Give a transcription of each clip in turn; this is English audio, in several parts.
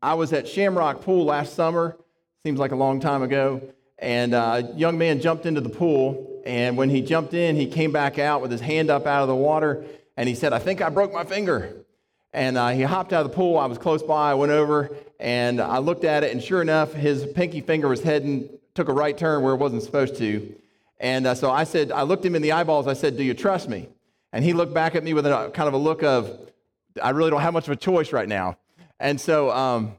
I was at Shamrock Pool last summer. Seems like a long time ago. And uh, a young man jumped into the pool. And when he jumped in, he came back out with his hand up out of the water. And he said, I think I broke my finger. And uh, he hopped out of the pool. I was close by. I went over and I looked at it. And sure enough, his pinky finger was heading, took a right turn where it wasn't supposed to. And uh, so I said, I looked him in the eyeballs. I said, Do you trust me? And he looked back at me with a kind of a look of, I really don't have much of a choice right now. And so, um,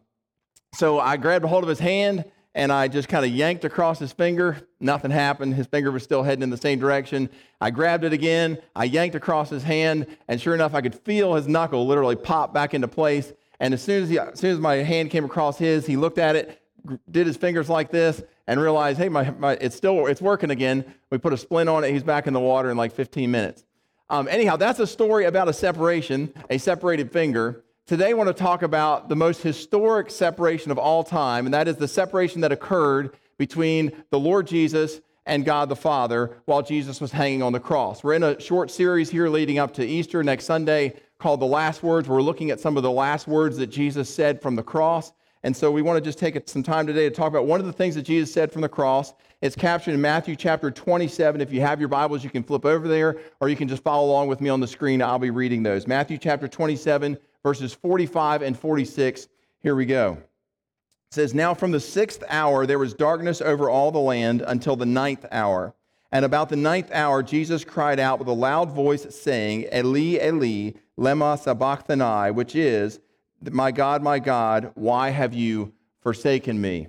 so I grabbed a hold of his hand and I just kind of yanked across his finger. Nothing happened. His finger was still heading in the same direction. I grabbed it again. I yanked across his hand, and sure enough, I could feel his knuckle literally pop back into place. And as soon as, he, as soon as my hand came across his, he looked at it, did his fingers like this, and realized, hey, my, my, it's still it's working again. We put a splint on it. He's back in the water in like 15 minutes. Um, anyhow, that's a story about a separation, a separated finger. Today, I want to talk about the most historic separation of all time, and that is the separation that occurred between the Lord Jesus and God the Father while Jesus was hanging on the cross. We're in a short series here leading up to Easter next Sunday called The Last Words. We're looking at some of the last words that Jesus said from the cross. And so we want to just take some time today to talk about one of the things that Jesus said from the cross. It's captured in Matthew chapter 27. If you have your Bibles, you can flip over there, or you can just follow along with me on the screen. I'll be reading those. Matthew chapter 27, verses 45 and 46. Here we go. It says, Now from the sixth hour there was darkness over all the land until the ninth hour. And about the ninth hour, Jesus cried out with a loud voice, saying, Eli, Eli, lema sabachthani, which is, my God, my God, why have you forsaken me?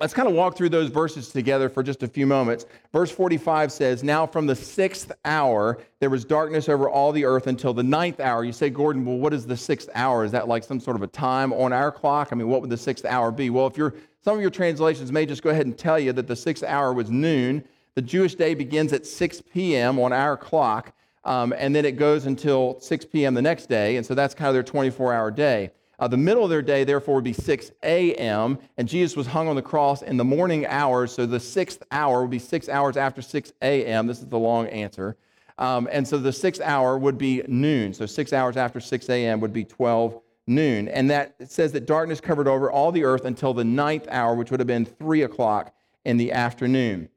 Let's kind of walk through those verses together for just a few moments. Verse 45 says, Now from the sixth hour, there was darkness over all the earth until the ninth hour. You say, Gordon, well, what is the sixth hour? Is that like some sort of a time on our clock? I mean, what would the sixth hour be? Well, if you're, some of your translations may just go ahead and tell you that the sixth hour was noon. The Jewish day begins at 6 p.m. on our clock. Um, and then it goes until 6 p.m. the next day. And so that's kind of their 24 hour day. Uh, the middle of their day, therefore, would be 6 a.m., and Jesus was hung on the cross in the morning hours, so the sixth hour would be six hours after 6 a.m. This is the long answer. Um, and so the sixth hour would be noon. So six hours after 6 a.m. would be 12 noon. And that says that darkness covered over all the earth until the ninth hour, which would have been 3 o'clock in the afternoon.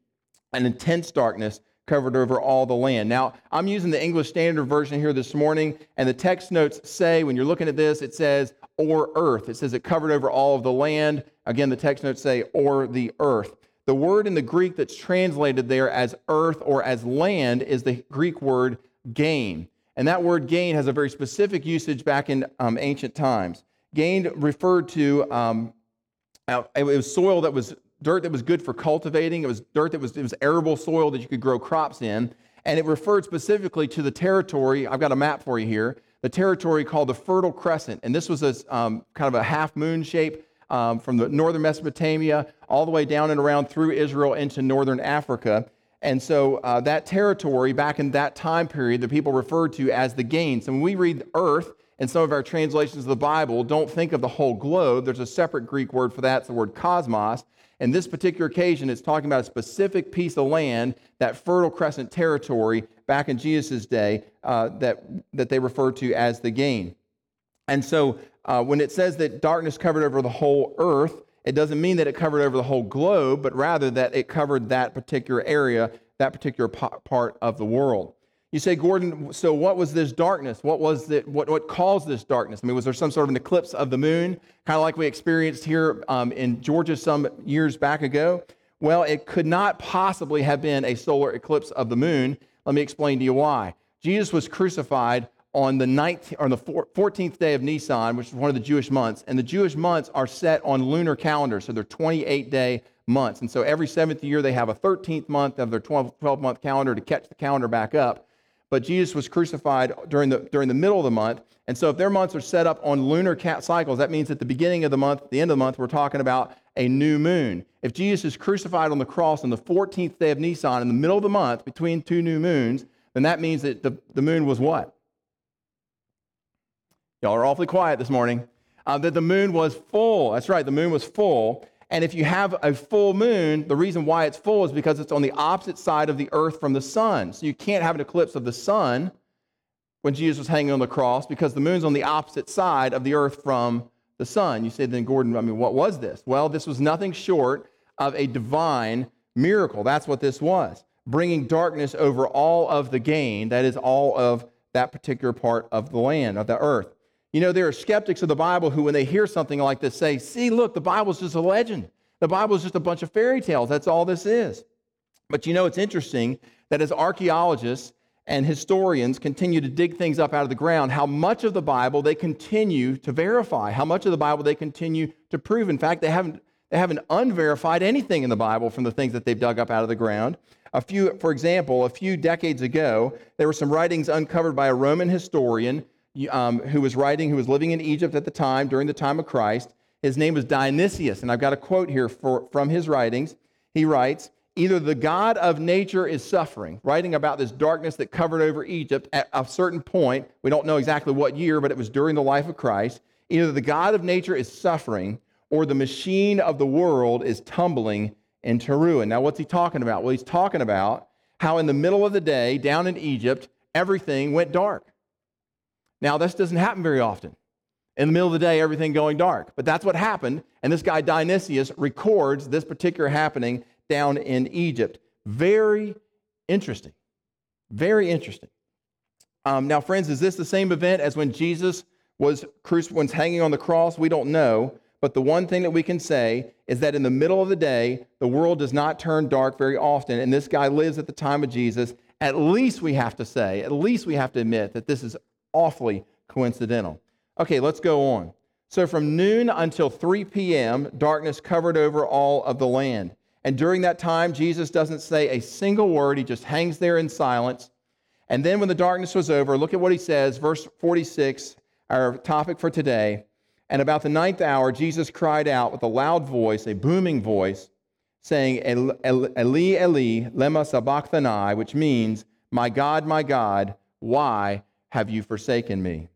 An intense darkness covered over all the land. Now, I'm using the English Standard Version here this morning, and the text notes say, when you're looking at this, it says, or earth. It says it covered over all of the land. Again, the text notes say, or the earth. The word in the Greek that's translated there as earth or as land is the Greek word gain. And that word gain has a very specific usage back in um, ancient times. Gain referred to, um, it was soil that was dirt that was good for cultivating. It was dirt that was, it was arable soil that you could grow crops in. And it referred specifically to the territory. I've got a map for you here. The territory called the Fertile Crescent. And this was a um, kind of a half moon shape um, from the northern Mesopotamia all the way down and around through Israel into northern Africa. And so uh, that territory back in that time period, the people referred to as the gain. So when we read earth in some of our translations of the Bible, don't think of the whole globe. There's a separate Greek word for that. It's the word cosmos. In this particular occasion, it's talking about a specific piece of land, that Fertile Crescent territory back in Jesus' day, uh, that, that they refer to as the gain. And so uh, when it says that darkness covered over the whole earth, it doesn't mean that it covered over the whole globe, but rather that it covered that particular area, that particular part of the world. You say, Gordon, so what was this darkness? What was it? What, what caused this darkness? I mean, was there some sort of an eclipse of the moon, kind of like we experienced here um, in Georgia some years back ago? Well, it could not possibly have been a solar eclipse of the moon. Let me explain to you why. Jesus was crucified on the 19th, or the 14th day of Nisan, which is one of the Jewish months, and the Jewish months are set on lunar calendars, so they're 28 day months. And so every seventh year they have a 13th month of their 12, 12 month calendar to catch the calendar back up but Jesus was crucified during the, during the middle of the month. And so if their months are set up on lunar cycles, that means at the beginning of the month, the end of the month, we're talking about a new moon. If Jesus is crucified on the cross on the 14th day of Nisan in the middle of the month between two new moons, then that means that the, the moon was what? Y'all are awfully quiet this morning. Uh, that the moon was full. That's right, the moon was full. And if you have a full moon, the reason why it's full is because it's on the opposite side of the earth from the sun. So you can't have an eclipse of the sun when Jesus was hanging on the cross because the moon's on the opposite side of the earth from the sun. You say, then, Gordon, I mean, what was this? Well, this was nothing short of a divine miracle. That's what this was bringing darkness over all of the gain, that is, all of that particular part of the land, of the earth. You know, there are skeptics of the Bible who, when they hear something like this, say, see, look, the Bible's just a legend. The Bible is just a bunch of fairy tales. That's all this is. But you know, it's interesting that as archaeologists and historians continue to dig things up out of the ground, how much of the Bible they continue to verify, how much of the Bible they continue to prove. In fact, they haven't, they haven't unverified anything in the Bible from the things that they've dug up out of the ground. A few, for example, a few decades ago, there were some writings uncovered by a Roman historian um, who was writing, who was living in Egypt at the time, during the time of Christ. His name was Dionysius, and I've got a quote here for, from his writings. He writes, Either the God of nature is suffering, writing about this darkness that covered over Egypt at a certain point. We don't know exactly what year, but it was during the life of Christ. Either the God of nature is suffering, or the machine of the world is tumbling into ruin. Now, what's he talking about? Well, he's talking about how in the middle of the day, down in Egypt, everything went dark. Now, this doesn't happen very often. In the middle of the day, everything going dark. But that's what happened. And this guy, Dionysius, records this particular happening down in Egypt. Very interesting. Very interesting. Um, now, friends, is this the same event as when Jesus was, was hanging on the cross? We don't know. But the one thing that we can say is that in the middle of the day, the world does not turn dark very often. And this guy lives at the time of Jesus. At least we have to say, at least we have to admit that this is awfully coincidental. Okay, let's go on. So from noon until 3 p.m., darkness covered over all of the land. And during that time, Jesus doesn't say a single word. He just hangs there in silence. And then when the darkness was over, look at what he says, verse 46, our topic for today. And about the ninth hour, Jesus cried out with a loud voice, a booming voice, saying, Eli, Eli, lema sabachthani, which means, My God, my God, why have you forsaken me?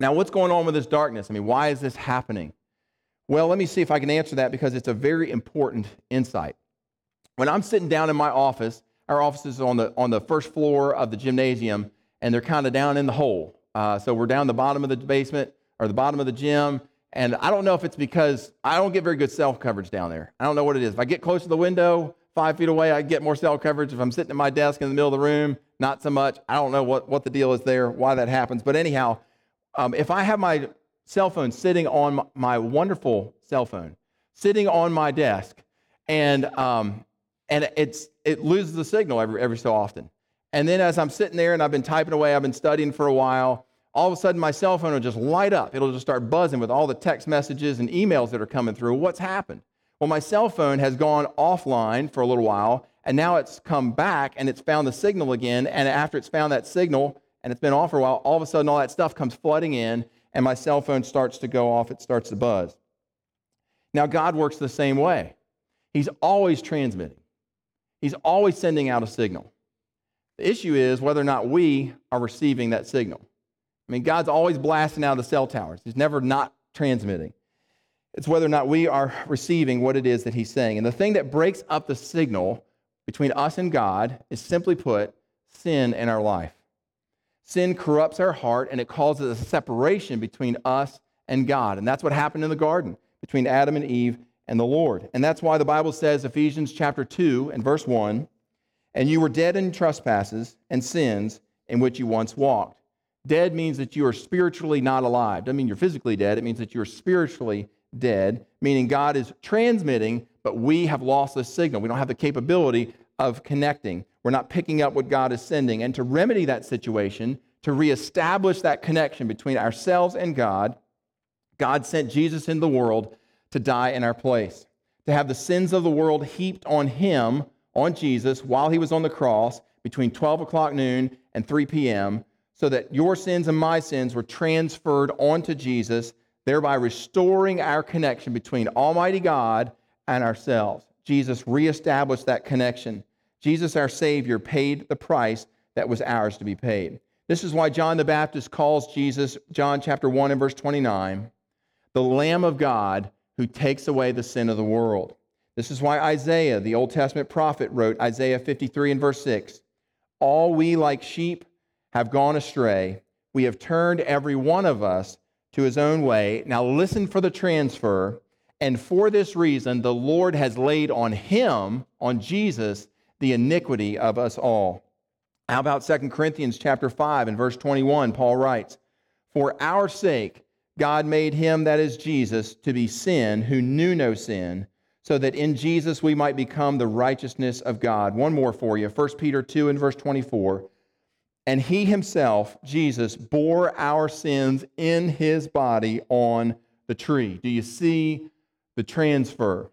Now, what's going on with this darkness? I mean, why is this happening? Well, let me see if I can answer that because it's a very important insight. When I'm sitting down in my office, our office is on the, on the first floor of the gymnasium, and they're kind of down in the hole. Uh, so we're down the bottom of the basement or the bottom of the gym. And I don't know if it's because I don't get very good cell coverage down there. I don't know what it is. If I get close to the window, five feet away, I get more cell coverage. If I'm sitting at my desk in the middle of the room, not so much. I don't know what, what the deal is there, why that happens. But anyhow, um, if I have my cell phone sitting on my wonderful cell phone, sitting on my desk, and um, and it's it loses the signal every every so often. And then as I'm sitting there and I've been typing away, I've been studying for a while. All of a sudden, my cell phone will just light up. It'll just start buzzing with all the text messages and emails that are coming through. What's happened? Well, my cell phone has gone offline for a little while, and now it's come back and it's found the signal again. And after it's found that signal and it's been off for a while, all of a sudden, all that stuff comes flooding in, and my cell phone starts to go off, it starts to buzz. Now, God works the same way. He's always transmitting, He's always sending out a signal. The issue is whether or not we are receiving that signal. I mean, God's always blasting out of the cell towers, He's never not transmitting. It's whether or not we are receiving what it is that He's saying. And the thing that breaks up the signal between us and God is simply put sin in our life. Sin corrupts our heart and it causes a separation between us and God. And that's what happened in the garden between Adam and Eve and the Lord. And that's why the Bible says, Ephesians chapter 2 and verse 1, and you were dead in trespasses and sins in which you once walked. Dead means that you are spiritually not alive. Doesn't mean you're physically dead. It means that you're spiritually dead, meaning God is transmitting, but we have lost the signal. We don't have the capability of connecting. We're not picking up what God is sending. And to remedy that situation, to reestablish that connection between ourselves and God, God sent Jesus into the world to die in our place, to have the sins of the world heaped on him, on Jesus, while he was on the cross between 12 o'clock noon and 3 p.m., so that your sins and my sins were transferred onto Jesus, thereby restoring our connection between Almighty God and ourselves. Jesus reestablished that connection. Jesus, our Savior, paid the price that was ours to be paid. This is why John the Baptist calls Jesus, John chapter 1 and verse 29, the Lamb of God who takes away the sin of the world. This is why Isaiah, the Old Testament prophet, wrote Isaiah 53 and verse 6 All we like sheep have gone astray. We have turned every one of us to his own way. Now, listen for the transfer. And for this reason, the Lord has laid on him, on Jesus, the iniquity of us all. How about 2 Corinthians chapter 5 and verse 21? Paul writes, For our sake, God made him, that is Jesus, to be sin who knew no sin, so that in Jesus we might become the righteousness of God. One more for you 1 Peter 2 and verse 24. And he himself, Jesus, bore our sins in his body on the tree. Do you see the transfer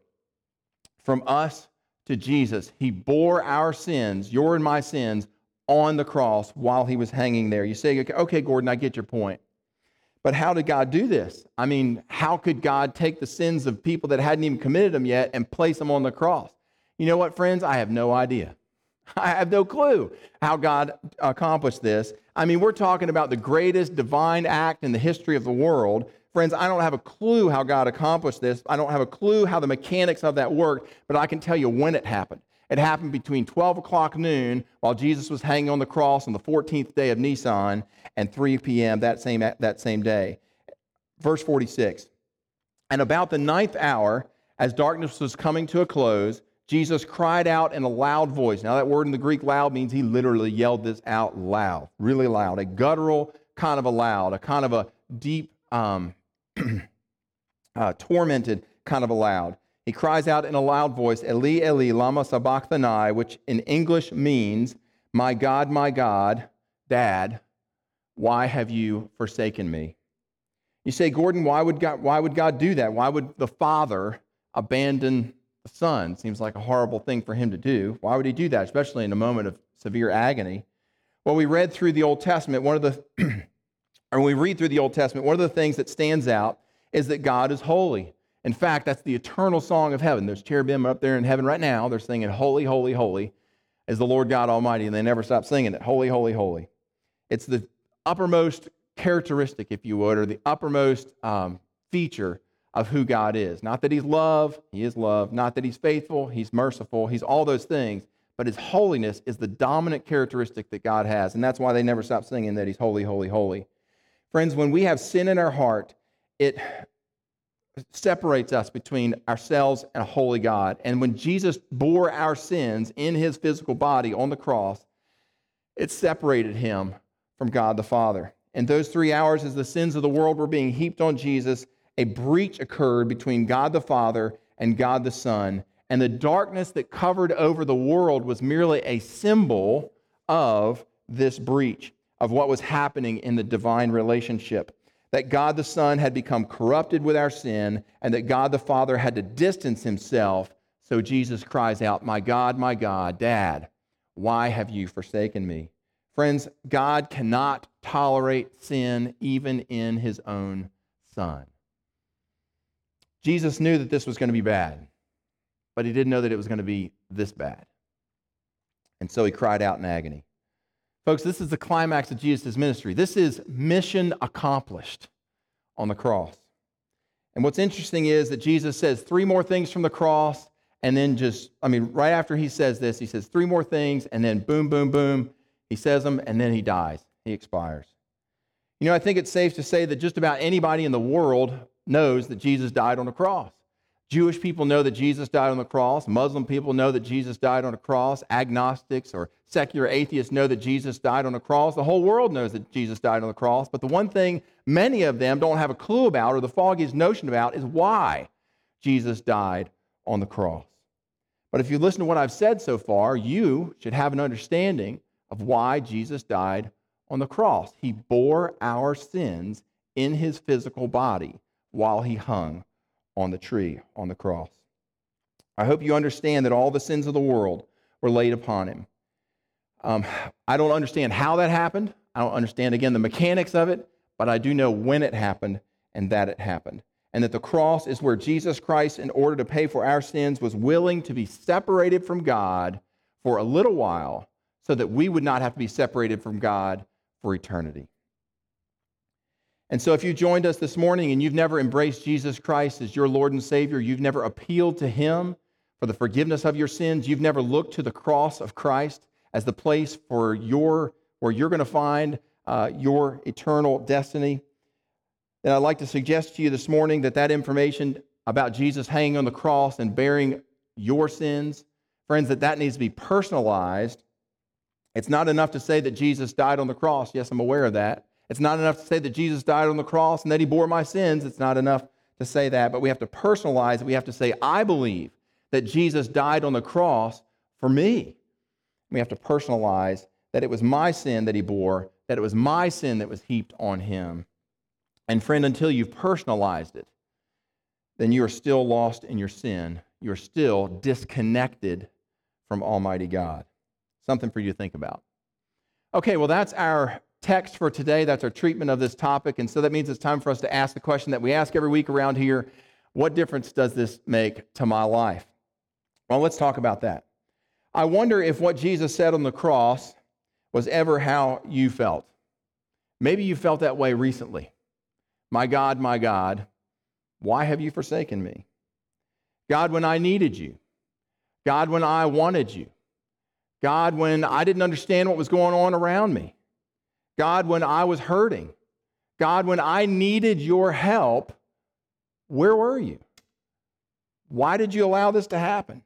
from us to Jesus? He bore our sins, your and my sins, on the cross while he was hanging there. You say, okay, Gordon, I get your point. But how did God do this? I mean, how could God take the sins of people that hadn't even committed them yet and place them on the cross? You know what, friends? I have no idea. I have no clue how God accomplished this. I mean, we're talking about the greatest divine act in the history of the world. Friends, I don't have a clue how God accomplished this. I don't have a clue how the mechanics of that worked, but I can tell you when it happened. It happened between 12 o'clock noon while Jesus was hanging on the cross on the 14th day of Nisan and 3 p.m. that same, that same day. Verse 46. And about the ninth hour, as darkness was coming to a close, Jesus cried out in a loud voice. Now, that word in the Greek loud means he literally yelled this out loud, really loud, a guttural kind of a loud, a kind of a deep, um, uh, tormented kind of aloud. He cries out in a loud voice, Eli, Eli, lama sabachthani, which in English means, My God, my God, Dad, why have you forsaken me? You say, Gordon, why would God, why would God do that? Why would the Father abandon the Son? Seems like a horrible thing for him to do. Why would he do that, especially in a moment of severe agony? Well, we read through the Old Testament, one of the, or when we read through the Old Testament, one of the things that stands out is that God is holy. In fact, that's the eternal song of heaven. There's cherubim up there in heaven right now. They're singing, Holy, Holy, Holy, is the Lord God Almighty, and they never stop singing it. Holy, Holy, Holy. It's the uppermost characteristic, if you would, or the uppermost um, feature of who God is. Not that He's love, He is love. Not that He's faithful, He's merciful, He's all those things. But His holiness is the dominant characteristic that God has. And that's why they never stop singing that He's holy, holy, holy. Friends, when we have sin in our heart, it separates us between ourselves and a holy God. And when Jesus bore our sins in his physical body on the cross, it separated him from God the Father. In those three hours, as the sins of the world were being heaped on Jesus, a breach occurred between God the Father and God the Son. And the darkness that covered over the world was merely a symbol of this breach, of what was happening in the divine relationship that God the Son had become corrupted with our sin, and that God the Father had to distance himself. So Jesus cries out, My God, my God, Dad, why have you forsaken me? Friends, God cannot tolerate sin even in his own Son. Jesus knew that this was going to be bad, but he didn't know that it was going to be this bad. And so he cried out in agony. Folks, this is the climax of Jesus' ministry. This is mission accomplished on the cross. And what's interesting is that Jesus says three more things from the cross, and then just, I mean, right after he says this, he says three more things, and then boom, boom, boom, he says them, and then he dies. He expires. You know, I think it's safe to say that just about anybody in the world knows that Jesus died on the cross. Jewish people know that Jesus died on the cross. Muslim people know that Jesus died on a cross. Agnostics or secular atheists know that Jesus died on a cross. The whole world knows that Jesus died on the cross. But the one thing many of them don't have a clue about or the foggiest notion about is why Jesus died on the cross. But if you listen to what I've said so far, you should have an understanding of why Jesus died on the cross. He bore our sins in his physical body while he hung on the tree, on the cross. I hope you understand that all the sins of the world were laid upon him. Um, I don't understand how that happened. I don't understand, again, the mechanics of it, but I do know when it happened and that it happened. And that the cross is where Jesus Christ, in order to pay for our sins, was willing to be separated from God for a little while so that we would not have to be separated from God for eternity. And so, if you joined us this morning and you've never embraced Jesus Christ as your Lord and Savior, you've never appealed to Him for the forgiveness of your sins, you've never looked to the cross of Christ as the place for your where you're going to find uh, your eternal destiny, And I'd like to suggest to you this morning that that information about Jesus hanging on the cross and bearing your sins, friends, that that needs to be personalized. It's not enough to say that Jesus died on the cross. Yes, I'm aware of that. It's not enough to say that Jesus died on the cross and that he bore my sins. It's not enough to say that, but we have to personalize it. We have to say, I believe that Jesus died on the cross for me. We have to personalize that it was my sin that he bore, that it was my sin that was heaped on him. And friend, until you've personalized it, then you are still lost in your sin. You're still disconnected from Almighty God. Something for you to think about. Okay, well, that's our text for today. That's our treatment of this topic. And so that means it's time for us to ask the question that we ask every week around here What difference does this make to my life? Well, let's talk about that. I wonder if what Jesus said on the cross was ever how you felt. Maybe you felt that way recently. My God, my God, why have you forsaken me? God, when I needed you. God, when I wanted you. God, when I didn't understand what was going on around me. God, when I was hurting. God, when I needed your help, where were you? Why did you allow this to happen?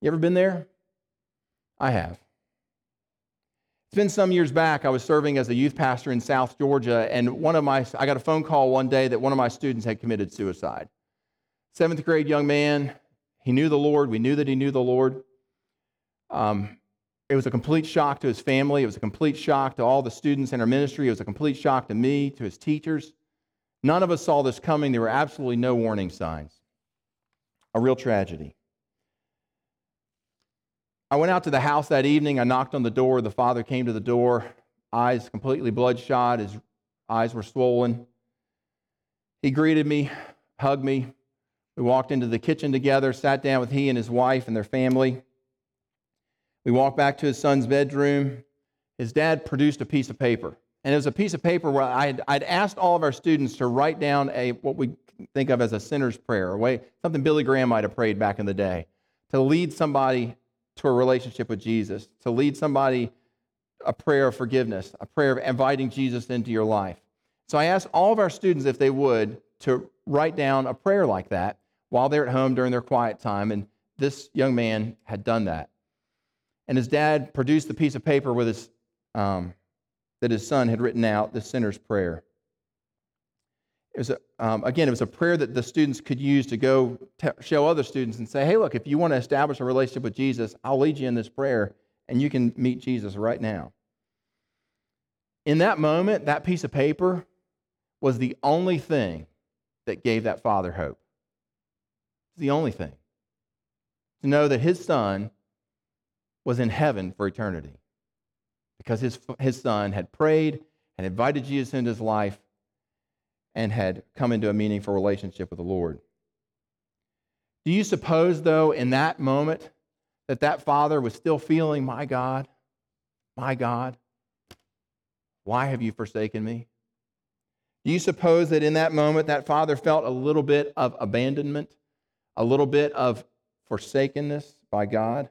You ever been there? I have. It's been some years back. I was serving as a youth pastor in South Georgia, and one of my I got a phone call one day that one of my students had committed suicide. Seventh grade young man. He knew the Lord. We knew that he knew the Lord. Um, it was a complete shock to his family. It was a complete shock to all the students in our ministry. It was a complete shock to me, to his teachers. None of us saw this coming. There were absolutely no warning signs. A real tragedy. I went out to the house that evening. I knocked on the door. The father came to the door, eyes completely bloodshot. His eyes were swollen. He greeted me, hugged me. We walked into the kitchen together, sat down with he and his wife and their family. We walked back to his son's bedroom. His dad produced a piece of paper. And it was a piece of paper where I'd, I'd asked all of our students to write down a what we think of as a sinner's prayer, a way, something Billy Graham might have prayed back in the day, to lead somebody to a relationship with Jesus, to lead somebody a prayer of forgiveness, a prayer of inviting Jesus into your life. So I asked all of our students if they would to write down a prayer like that while they're at home during their quiet time. And this young man had done that. And his dad produced the piece of paper with his, um, that his son had written out, the sinner's prayer. It was a, um, again, it was a prayer that the students could use to go t- show other students and say, hey, look, if you want to establish a relationship with Jesus, I'll lead you in this prayer and you can meet Jesus right now. In that moment, that piece of paper was the only thing that gave that father hope. It's The only thing. To know that his son was in heaven for eternity because his, his son had prayed and invited Jesus into his life and had come into a meaningful relationship with the Lord. Do you suppose, though, in that moment, that that father was still feeling, My God, my God, why have you forsaken me? Do you suppose that in that moment that father felt a little bit of abandonment, a little bit of forsakenness by God?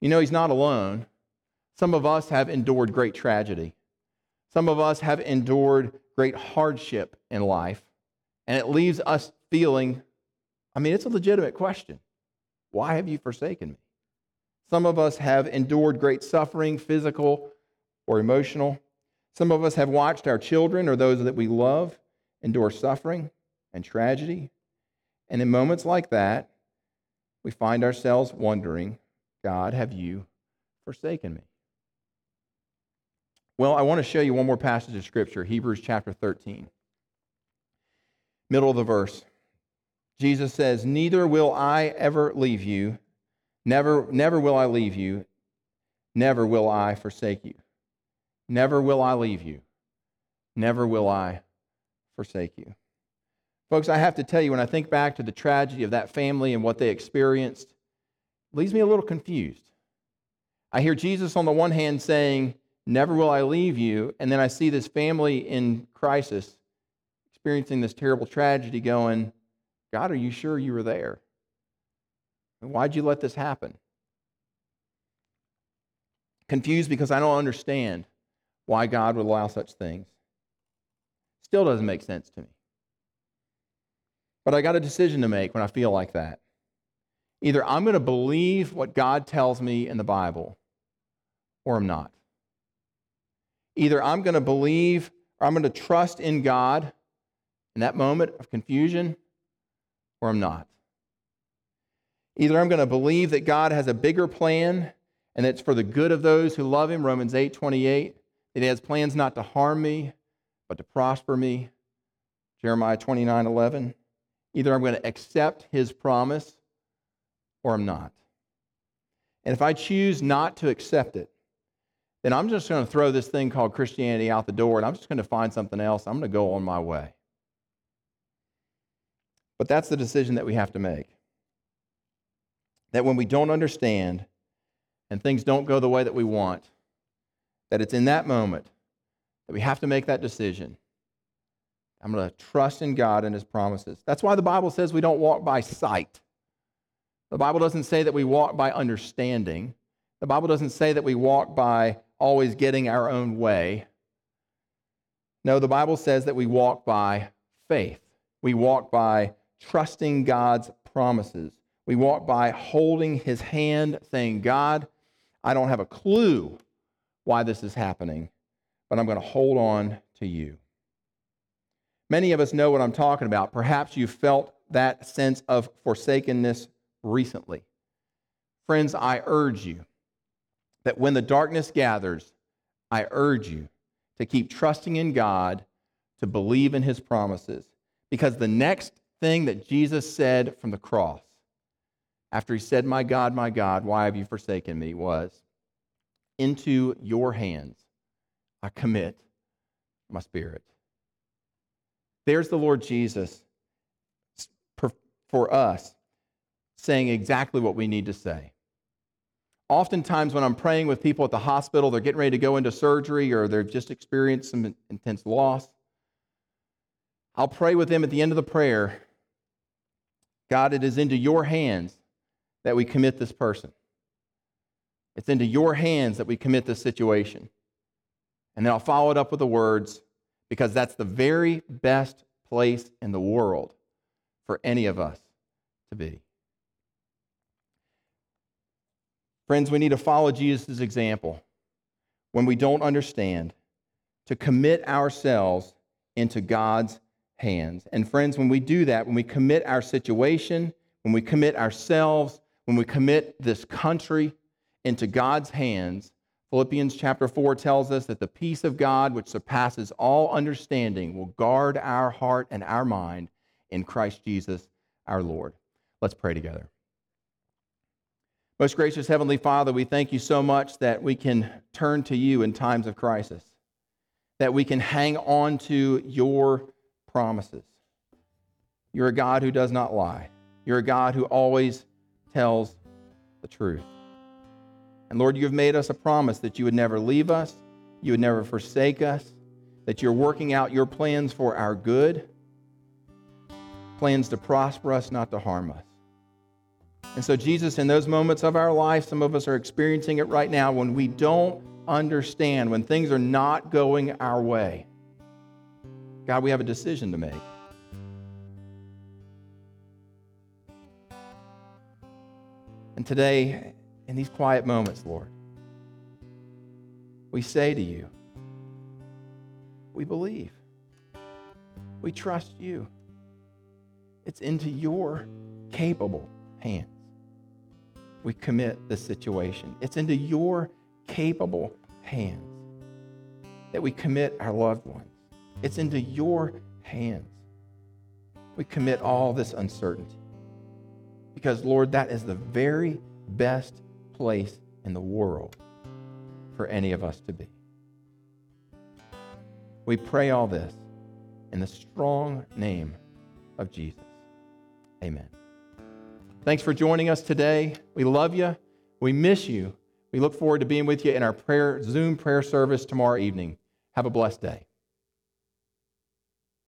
You know, he's not alone. Some of us have endured great tragedy. Some of us have endured great hardship in life, and it leaves us feeling I mean, it's a legitimate question. Why have you forsaken me? Some of us have endured great suffering, physical or emotional. Some of us have watched our children or those that we love endure suffering and tragedy. And in moments like that, we find ourselves wondering, God, have you forsaken me? Well, I want to show you one more passage of Scripture, Hebrews chapter 13. Middle of the verse. Jesus says, Neither will I ever leave you, never, never will I leave you, never will I forsake you. Never will I leave you, never will I forsake you. Folks, I have to tell you, when I think back to the tragedy of that family and what they experienced, leaves me a little confused. I hear Jesus on the one hand saying, Never will I leave you. And then I see this family in crisis experiencing this terrible tragedy going, God, are you sure you were there? And why'd you let this happen? Confused because I don't understand why God would allow such things. Still doesn't make sense to me. But I got a decision to make when I feel like that. Either I'm going to believe what God tells me in the Bible, or I'm not. Either I'm going to believe or I'm going to trust in God in that moment of confusion, or I'm not. Either I'm going to believe that God has a bigger plan and it's for the good of those who love him, Romans 8 28, that he has plans not to harm me, but to prosper me, Jeremiah 29 11. Either I'm going to accept his promise or I'm not. And if I choose not to accept it, then I'm just going to throw this thing called Christianity out the door and I'm just going to find something else. I'm going to go on my way. But that's the decision that we have to make. That when we don't understand and things don't go the way that we want, that it's in that moment that we have to make that decision I'm going to trust in God and His promises. That's why the Bible says we don't walk by sight. The Bible doesn't say that we walk by understanding. The Bible doesn't say that we walk by always getting our own way. No, the Bible says that we walk by faith. We walk by trusting God's promises. We walk by holding His hand, saying, God, I don't have a clue why this is happening, but I'm going to hold on to you. Many of us know what I'm talking about. Perhaps you felt that sense of forsakenness recently. Friends, I urge you that when the darkness gathers, I urge you to keep trusting in God, to believe in his promises. Because the next thing that Jesus said from the cross, after he said, My God, my God, why have you forsaken me? was, Into your hands I commit my spirit. There's the Lord Jesus for us saying exactly what we need to say. Oftentimes, when I'm praying with people at the hospital, they're getting ready to go into surgery or they've just experienced some intense loss. I'll pray with them at the end of the prayer God, it is into your hands that we commit this person. It's into your hands that we commit this situation. And then I'll follow it up with the words, because that's the very best place in the world for any of us to be. Friends, we need to follow Jesus' example when we don't understand, to commit ourselves into God's hands. And friends, when we do that, when we commit our situation, when we commit ourselves, when we commit this country into God's hands, Philippians chapter 4 tells us that the peace of God, which surpasses all understanding, will guard our heart and our mind in Christ Jesus our Lord. Let's pray together. Most gracious Heavenly Father, we thank you so much that we can turn to you in times of crisis, that we can hang on to your promises. You're a God who does not lie, you're a God who always tells the truth. And Lord, you have made us a promise that you would never leave us, you would never forsake us, that you're working out your plans for our good, plans to prosper us, not to harm us. And so, Jesus, in those moments of our life, some of us are experiencing it right now when we don't understand, when things are not going our way. God, we have a decision to make. And today, in these quiet moments, Lord, we say to you, we believe. We trust you. It's into your capable hands. We commit the situation. It's into your capable hands that we commit our loved ones. It's into your hands. We commit all this uncertainty. Because, Lord, that is the very best place in the world for any of us to be. We pray all this in the strong name of Jesus. Amen. Thanks for joining us today. We love you. We miss you. We look forward to being with you in our prayer Zoom prayer service tomorrow evening. Have a blessed day.